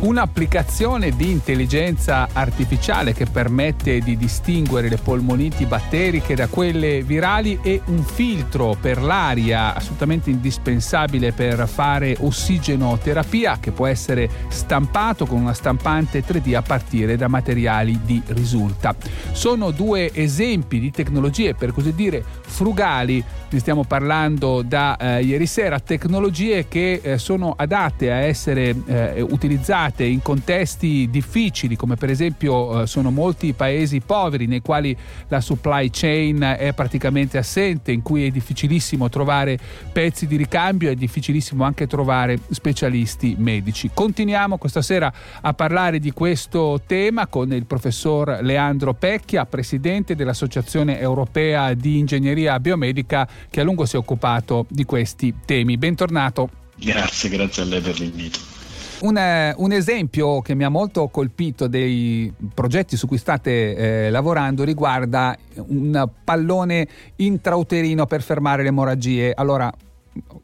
Un'applicazione di intelligenza artificiale che permette di distinguere le polmoniti batteriche da quelle virali e un filtro per l'aria assolutamente indispensabile per fare ossigenoterapia che può essere stampato con una stampante 3D a partire da materiali di risulta. Sono due esempi di tecnologie per così dire frugali, ne stiamo parlando da eh, ieri sera, tecnologie che eh, sono adatte a essere eh, utilizzate applicate in contesti difficili come per esempio eh, sono molti paesi poveri nei quali la supply chain è praticamente assente, in cui è difficilissimo trovare pezzi di ricambio, è difficilissimo anche trovare specialisti medici. Continuiamo questa sera a parlare di questo tema con il professor Leandro Pecchia, presidente dell'Associazione Europea di Ingegneria Biomedica che a lungo si è occupato di questi temi. Bentornato. Grazie, grazie a lei per l'invito. Un, eh, un, esempio che mi ha molto colpito dei progetti su cui state eh, lavorando riguarda un pallone intrauterino per fermare le emorragie. Allora,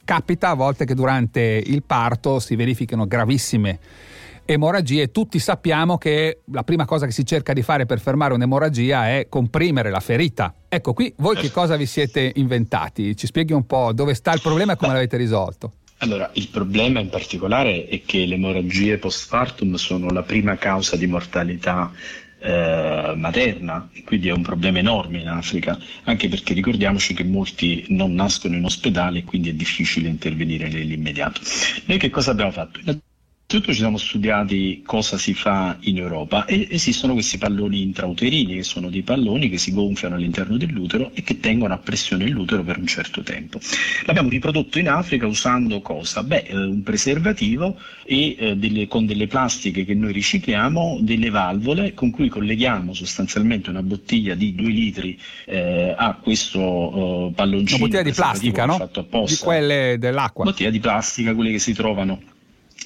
capita a volte che durante il parto si verifichino gravissime emorragie. Tutti sappiamo che la prima cosa che si cerca di fare per fermare un'emorragia è comprimere la ferita. Ecco, qui voi che cosa vi siete inventati? Ci spieghi un po' dove sta il problema e come l'avete risolto? Allora, il problema in particolare è che le emorragie postpartum sono la prima causa di mortalità eh, materna, quindi è un problema enorme in Africa, anche perché ricordiamoci che molti non nascono in ospedale e quindi è difficile intervenire nell'immediato. Noi che cosa abbiamo fatto? Innanzitutto ci siamo studiati cosa si fa in Europa e esistono questi palloni intrauterini che sono dei palloni che si gonfiano all'interno dell'utero e che tengono a pressione l'utero per un certo tempo. L'abbiamo riprodotto in Africa usando cosa? Beh, eh, un preservativo e eh, delle, con delle plastiche che noi ricicliamo, delle valvole con cui colleghiamo sostanzialmente una bottiglia di 2 litri eh, a questo eh, palloncino. Una bottiglia di plastica, no? Di quelle dell'acqua. Bottiglia di plastica, quelle che si trovano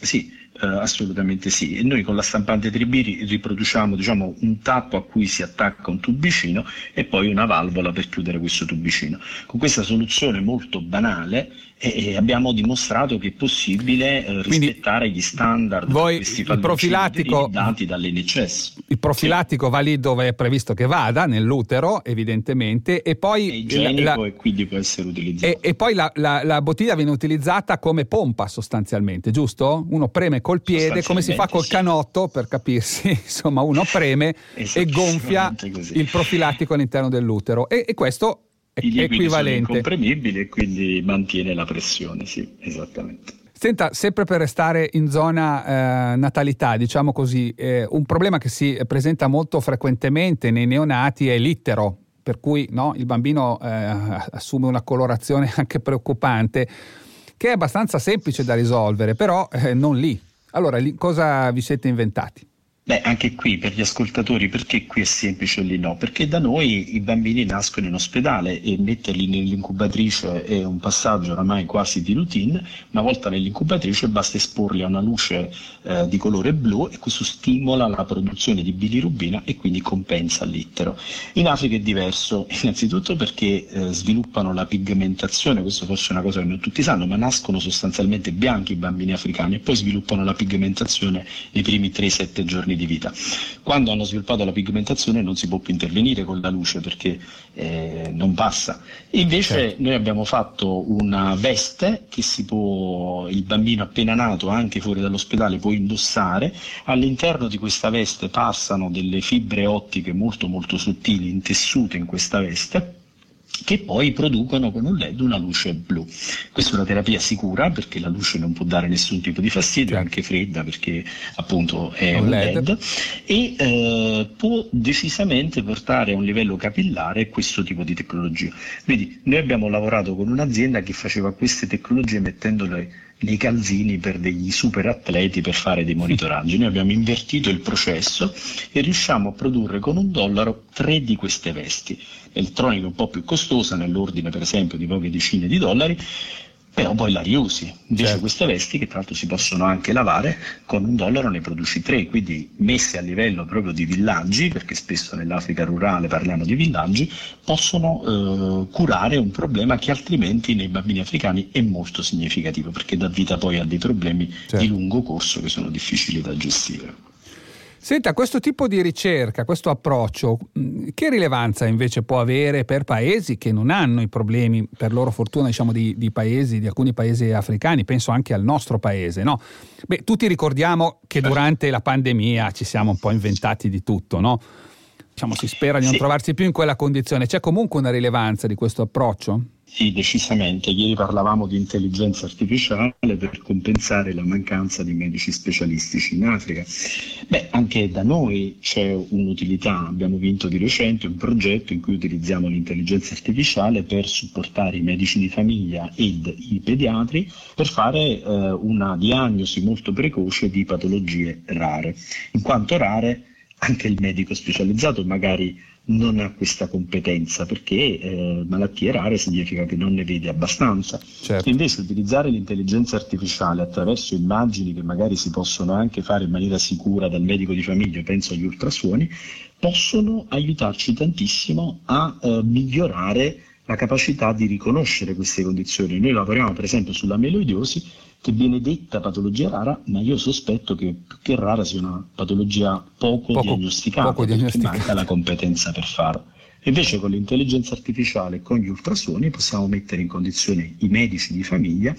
sì, eh, assolutamente sì. E noi con la stampante 3B riproduciamo diciamo, un tappo a cui si attacca un tubicino e poi una valvola per chiudere questo tubicino. Con questa soluzione molto banale e abbiamo dimostrato che è possibile eh, rispettare Quindi, gli standard voi, questi il profilattico dati dall'NCS. Il profilattico sì. va lì dove è previsto che vada, nell'utero evidentemente, e poi... È igienico la, e quindi può essere utilizzato. E, e poi la, la, la, bottiglia viene utilizzata come pompa sostanzialmente, giusto? Uno preme col piede, come si fa col sì. canotto, per capirsi, insomma uno preme e gonfia così. il profilattico all'interno dell'utero. E, e questo i liquidi equivalente. sono incomprimibili e quindi mantiene la pressione, sì, esattamente. Senta, sempre per restare in zona eh, natalità, diciamo così, eh, un problema che si presenta molto frequentemente nei neonati è l'ittero, per cui no, il bambino eh, assume una colorazione anche preoccupante, che è abbastanza semplice da risolvere, però eh, non lì. Allora, cosa vi siete inventati? Beh, anche qui per gli ascoltatori, perché qui è semplice e lì no? Perché da noi i bambini nascono in ospedale e metterli nell'incubatrice è un passaggio oramai quasi di routine. Una volta nell'incubatrice basta esporli a una luce eh, di colore blu e questo stimola la produzione di bilirubina e quindi compensa l'itero. In Africa è diverso, innanzitutto perché eh, sviluppano la pigmentazione, questo forse è una cosa che non tutti sanno, ma nascono sostanzialmente bianchi i bambini africani e poi sviluppano la pigmentazione nei primi 3-7 giorni di vita. Quando hanno sviluppato la pigmentazione non si può più intervenire con la luce perché eh, non passa. Invece certo. noi abbiamo fatto una veste che si può, il bambino appena nato anche fuori dall'ospedale può indossare, all'interno di questa veste passano delle fibre ottiche molto molto sottili intessute in questa veste che poi producono con un LED una luce blu. Questa è una terapia sicura perché la luce non può dare nessun tipo di fastidio, è anche fredda perché appunto è un, un LED. LED, e eh, può decisamente portare a un livello capillare questo tipo di tecnologia. Vedi, noi abbiamo lavorato con un'azienda che faceva queste tecnologie mettendole nei calzini per degli super atleti per fare dei monitoraggi. Noi abbiamo invertito il processo e riusciamo a produrre con un dollaro tre di queste vesti. Elettronica un po' più costosa, nell'ordine per esempio di poche decine di dollari, però poi la riusi. Invece certo. queste vesti, che tra l'altro si possono anche lavare, con un dollaro ne produci tre, quindi messe a livello proprio di villaggi, perché spesso nell'Africa rurale parliamo di villaggi, possono eh, curare un problema che altrimenti nei bambini africani è molto significativo, perché dà vita poi a dei problemi certo. di lungo corso che sono difficili da gestire. Senta, questo tipo di ricerca, questo approccio, mm, che rilevanza invece può avere per paesi che non hanno i problemi, per loro fortuna, diciamo, di, di paesi, di alcuni paesi africani, penso anche al nostro paese, no? Beh, tutti ricordiamo che durante la pandemia ci siamo un po' inventati di tutto, no? Diciamo, si spera di non sì. trovarsi più in quella condizione. C'è comunque una rilevanza di questo approccio? Sì, decisamente. Ieri parlavamo di intelligenza artificiale per compensare la mancanza di medici specialistici in Africa. Beh, anche da noi c'è un'utilità. Abbiamo vinto di recente un progetto in cui utilizziamo l'intelligenza artificiale per supportare i medici di famiglia ed i pediatri per fare eh, una diagnosi molto precoce di patologie rare. In quanto rare, anche il medico specializzato magari non ha questa competenza perché eh, malattie rare significa che non ne vede abbastanza. Certo. Invece utilizzare l'intelligenza artificiale attraverso immagini che magari si possono anche fare in maniera sicura dal medico di famiglia, penso agli ultrasuoni, possono aiutarci tantissimo a eh, migliorare la capacità di riconoscere queste condizioni. Noi lavoriamo per esempio sulla meloidiosi che viene detta patologia rara, ma io sospetto che più che rara sia una patologia poco, poco diagnosticata, poco diagnosticata. manca la competenza per farlo. Invece con l'intelligenza artificiale e con gli ultrasuoni possiamo mettere in condizione i medici di famiglia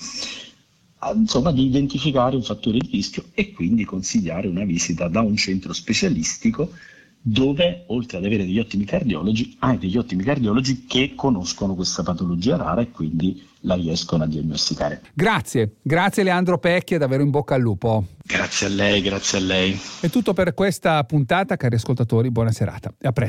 insomma, di identificare un fattore di rischio e quindi consigliare una visita da un centro specialistico dove oltre ad avere degli ottimi cardiologi, hai degli ottimi cardiologi che conoscono questa patologia rara e quindi la riescono a diagnosticare. Grazie, grazie Leandro Pecchi e davvero in bocca al lupo. Grazie a lei, grazie a lei. È tutto per questa puntata, cari ascoltatori, buona serata. A presto.